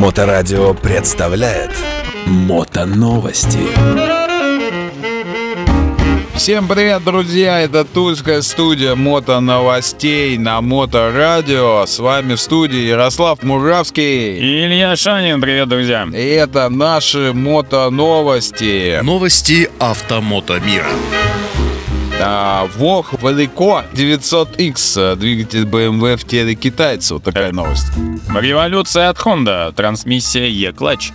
Моторадио представляет Мотоновости. Всем привет, друзья! Это Тульская студия мото новостей на Моторадио. С вами в студии Ярослав Муравский. И Илья Шанин, привет, друзья. И это наши мото новости. Новости автомото мира. ВОХ Велико 900X, двигатель BMW в теле китайцев. Вот такая новость. Революция от Honda, трансмиссия E-клатч.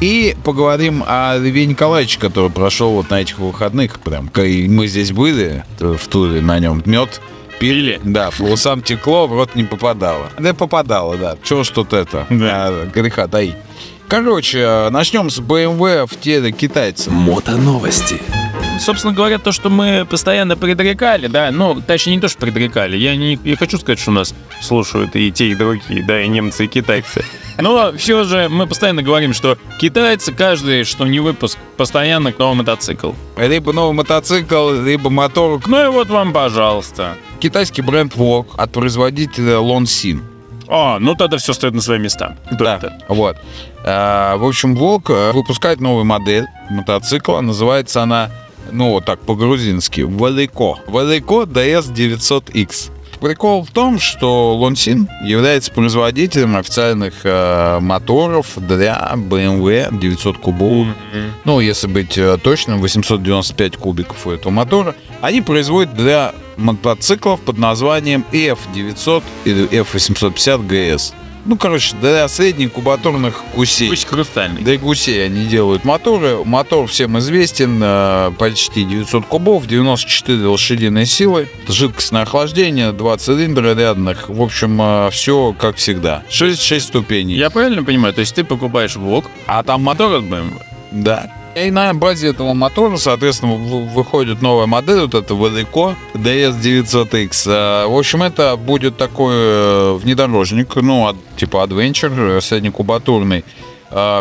И поговорим о Льве Николаевиче, который прошел вот на этих выходных. Прям, мы здесь были в туре на нем. Мед пили. Да, по усам текло, в рот не попадало. Да попадало, да. Чего ж тут это? Да. А, греха дай. Короче, начнем с BMW в теле китайца. Мотоновости. Собственно говоря, то, что мы постоянно предрекали, да, ну, точнее, не то, что предрекали, я не я хочу сказать, что нас слушают и те, и другие, да, и немцы, и китайцы. Но все же мы постоянно говорим, что китайцы каждый, что не выпуск, постоянно новый мотоцикл. Либо новый мотоцикл, либо мотор. Ну и вот вам, пожалуйста. Китайский бренд VOG от производителя Lonsin. А, ну тогда все стоит на свои места. Да, это? вот. А, в общем, Волк э, выпускает новую модель мотоцикла. Называется она, ну, вот так по-грузински, Велико. Велико DS 900X. Прикол в том, что Лонсин является производителем официальных э, моторов для BMW 900 кубов. Ну, если быть э, точным, 895 кубиков у этого мотора. Они производят для мотоциклов под названием F900 или F850 GS. Ну, короче, для средних кубатурных гусей. Пусть хрустальный. Для гусей они делают моторы. Мотор всем известен, э, почти 900 кубов, 94 лошадиные силы, жидкостное охлаждение, два цилиндра рядных. В общем, все как всегда. 6, 6 ступеней. Я правильно понимаю, то есть ты покупаешь ВОК, А там мотор от BMW, Да. И на базе этого мотора, соответственно, выходит новая модель, вот это Велико DS900X. Э, В общем, это будет такой э, внедорожник, ну, типа Adventure, среднекубатурный.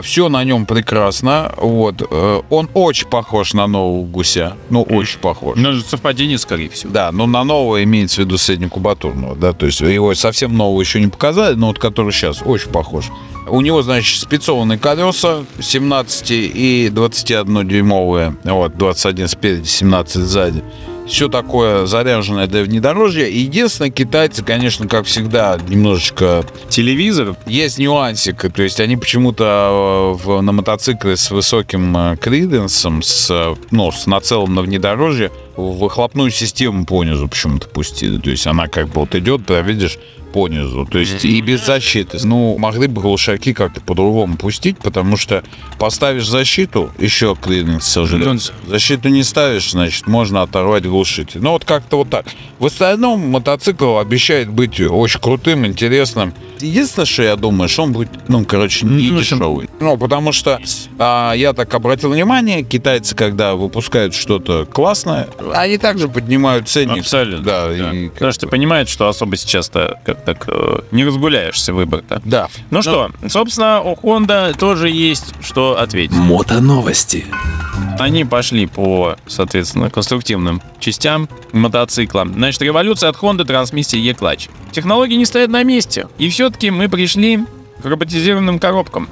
Все на нем прекрасно. Вот. Э, Он очень похож на нового гуся. Ну, очень похож. ну, совпадение, скорее всего. Да, но на нового имеется в виду среднекубатурного, да, то есть его совсем нового еще не показали, но вот который сейчас очень похож. У него, значит, спецованные колеса 17 и 21 дюймовые, вот, 21 спереди, 17 сзади. Все такое заряженное для внедорожья. Единственное, китайцы, конечно, как всегда, немножечко Телевизор, есть нюансик, то есть они почему-то э, на мотоцикле с высоким э, криденсом, с, э, ну, с нацелом на внедорожье, выхлопную систему понизу почему-то пустили. То есть она как бы вот идет, да, видишь, понизу. То есть и без защиты. Ну, могли бы глушаки как-то по-другому пустить, потому что поставишь защиту, еще криденс сожрет. Защиту не ставишь, значит, можно оторвать глушитель. Ну, вот как-то вот так. В остальном мотоцикл обещает быть очень крутым, интересным. Единственное, что я думаю, что он будет, ну, короче, не Ну, дешевый. Ну, потому что а, я так обратил внимание, китайцы, когда выпускают что-то классное, они также поднимают ценник. абсолютно. Да, да. и Потому что понимают, что особо сейчас-то как так э, не разгуляешься выбор-то. Да. Ну что, собственно, у Honda тоже есть что ответить. Мотоновости. Они пошли по, соответственно, конструктивным частям мотоцикла. Значит, революция от Honda трансмиссия E-клатч. Технологии не стоят на месте. И все-таки мы пришли к роботизированным коробкам.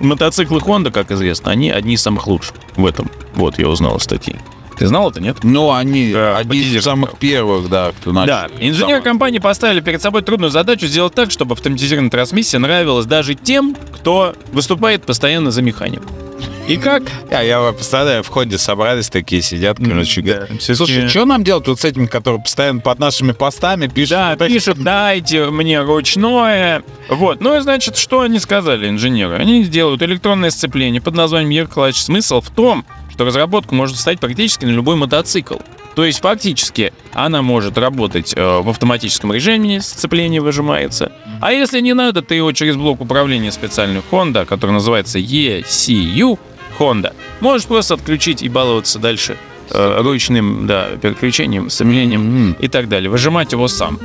Мотоциклы Honda, как известно, они одни из самых лучших в этом. Вот, я узнал из статьи. Ты знал это, нет? Ну, они Да, одни из самых первых, да, кто начал. Да, инженеры компании поставили перед собой трудную задачу сделать так, чтобы автоматизированная трансмиссия нравилась даже тем, кто выступает постоянно за механику. И как? Я, я представляю, в ходе собрались такие, сидят, короче, да. говорят, Слушай, что нам делать вот с этими, которые постоянно под нашими постами пишут? Да, пишут, дайте мне ручное. Вот, ну и значит, что они сказали, инженеры? Они делают электронное сцепление под названием E-клатч. Смысл в том, что разработка может встать практически на любой мотоцикл. То есть фактически она может работать э, в автоматическом режиме, сцепление выжимается. А если не надо, ты его через блок управления специальный Honda, который называется ECU Honda, можешь просто отключить и баловаться дальше э, ручным да, переключением, сцеплением и так далее. Выжимать его сам.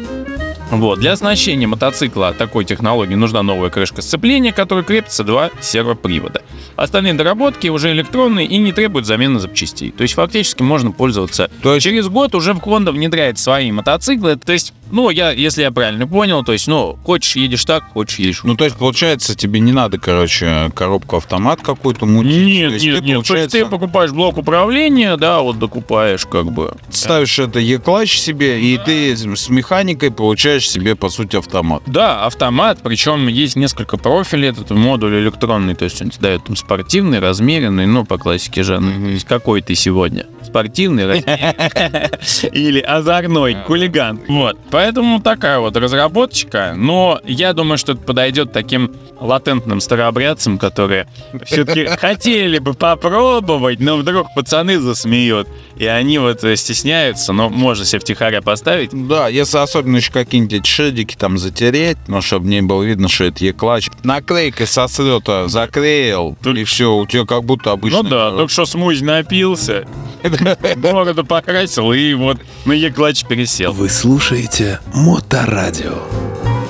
Вот. Для оснащения мотоцикла такой технологии нужна новая крышка сцепления, к которой крепятся два сервопривода. Остальные доработки уже электронные и не требуют замены запчастей. То есть фактически можно пользоваться. То есть- Через год уже в Honda внедряет свои мотоциклы. То есть Ну, я, если я правильно понял, то есть, ну, хочешь едешь так, хочешь едешь. Ну, то есть, получается, тебе не надо, короче, коробку-автомат какую-то мутить. Нет, То есть нет, ты, нет. То есть ты получается, покупаешь блок управления, да, вот докупаешь как бы. ставишь это E-клатч себе, и ты с механикой получаешь себе, по сути, автомат. Да, автомат, причем есть несколько профилей, этот модуль электронный, то есть он тебе дает там спортивный, размеренный, ну, по классике жанра. То есть какой ты сегодня? Спортивный, или озорной, хулиган. Вот, поэтому такая вот разработчика, но я думаю, что это подойдет таким латентным старообрядцам, которые все-таки хотели бы попробовать, но вдруг пацаны засмеют, и они вот э, стесняются, но можно себе втихаря поставить. Да, если особенно еще какие-нибудь шедики там затереть, ну, чтобы не было видно, что это E-клатч. Наклейкой со слета заклеил, и все, у тебя как будто обычно. Ну да, только что смузи напился, бороду покрасил и вот на Е-клатч пересел. Вы слушаете Моторадио.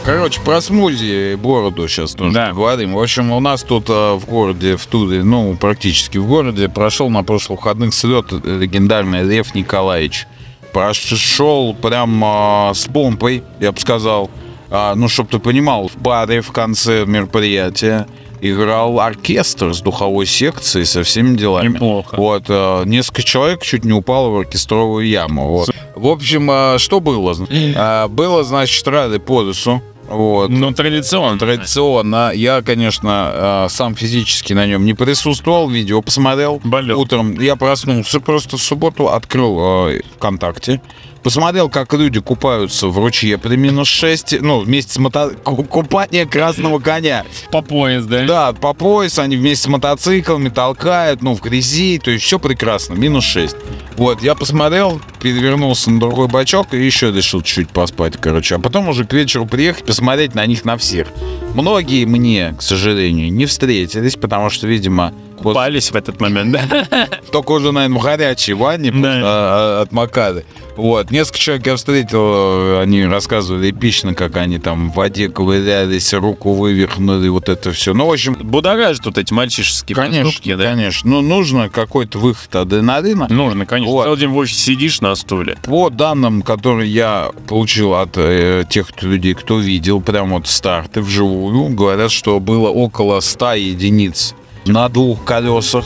Короче, про смузи и бороду сейчас нужно Да. говорим. В общем, у нас тут э, в городе, в Туле, ну, практически в городе, прошел на прошлых выходных слет легендарный Лев Николаевич. Прошел прям э, с помпой, я бы сказал. А, ну, чтобы ты понимал, в баре в конце мероприятия играл оркестр с духовой секцией со всеми делами. Неплохо. Вот, э, несколько человек чуть не упало в оркестровую яму. Вот. В общем, э, что было? Э, Было, значит, рады по лесу. Вот. Ну, традиционно. Традиционно. Я, конечно, э, сам физически на нем не присутствовал, видео посмотрел. Болел. Утром я проснулся просто в субботу, открыл э, ВКонтакте, посмотрел, как люди купаются в ручье при минус 6, ну, вместе с мото... ку- купание красного коня. По пояс, да? Да, по пояс, они вместе с мотоциклами толкают, ну, в грязи, то есть все прекрасно, минус 6. Вот, я посмотрел, перевернулся на другой бачок и еще решил чуть-чуть поспать, короче. А потом уже к вечеру приехать, посмотреть на них на всех. Многие мне, к сожалению, не встретились, потому что, видимо, вот Купались в этот момент, да? только уже, наверное, в горячей ванне Да. а, а, отмокали. Вот, несколько человек я встретил, они рассказывали эпично, как они там в воде ковырялись, руку вывихнули, вот это все. Ну, в общем, Будоражат тут эти мальчишеские Конечно, поступки, да? конечно. Ну, нужно какой-то выход адреналина. Нужно, конечно. Вот. Целый день в офисе сидишь на стуле. По данным, которые я получил от э, тех людей, кто видел прям вот старты вживую, говорят, что было около 100 единиц на двух колесах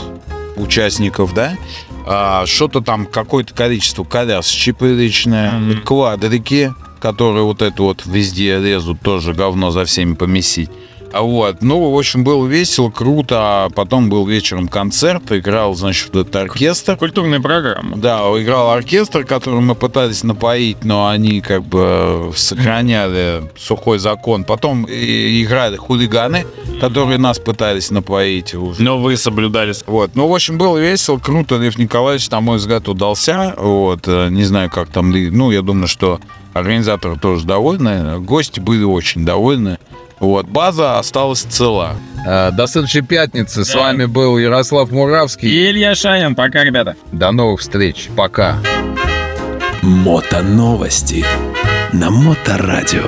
участников, да? А, что-то там, какое-то количество колясочек приличное, Мгм. квадрики, которые вот это вот везде лезут, тоже говно за всеми помесить. А вот, ну, в общем, было весело, круто, а потом был вечером концерт, играл, значит, этот оркестр. Культурная программа. Да, играл оркестр, который мы пытались напоить, но они как бы сохраняли сухой закон. Потом играли хулиганы, которые нас пытались напоить уже. Но вы соблюдали... Вот, ну, в общем, было весело, круто. Лев Николаевич, на мой взгляд, удался. Вот, э, не знаю, как там, ну, я думаю, что организаторы тоже довольны, гости были очень довольны. Вот, база осталась цела. Э, До следующей пятницы. С вами был Ярослав Муравский. И Илья Шаин. Пока, ребята. До новых встреч. Пока. Мотоновости на Моторадио.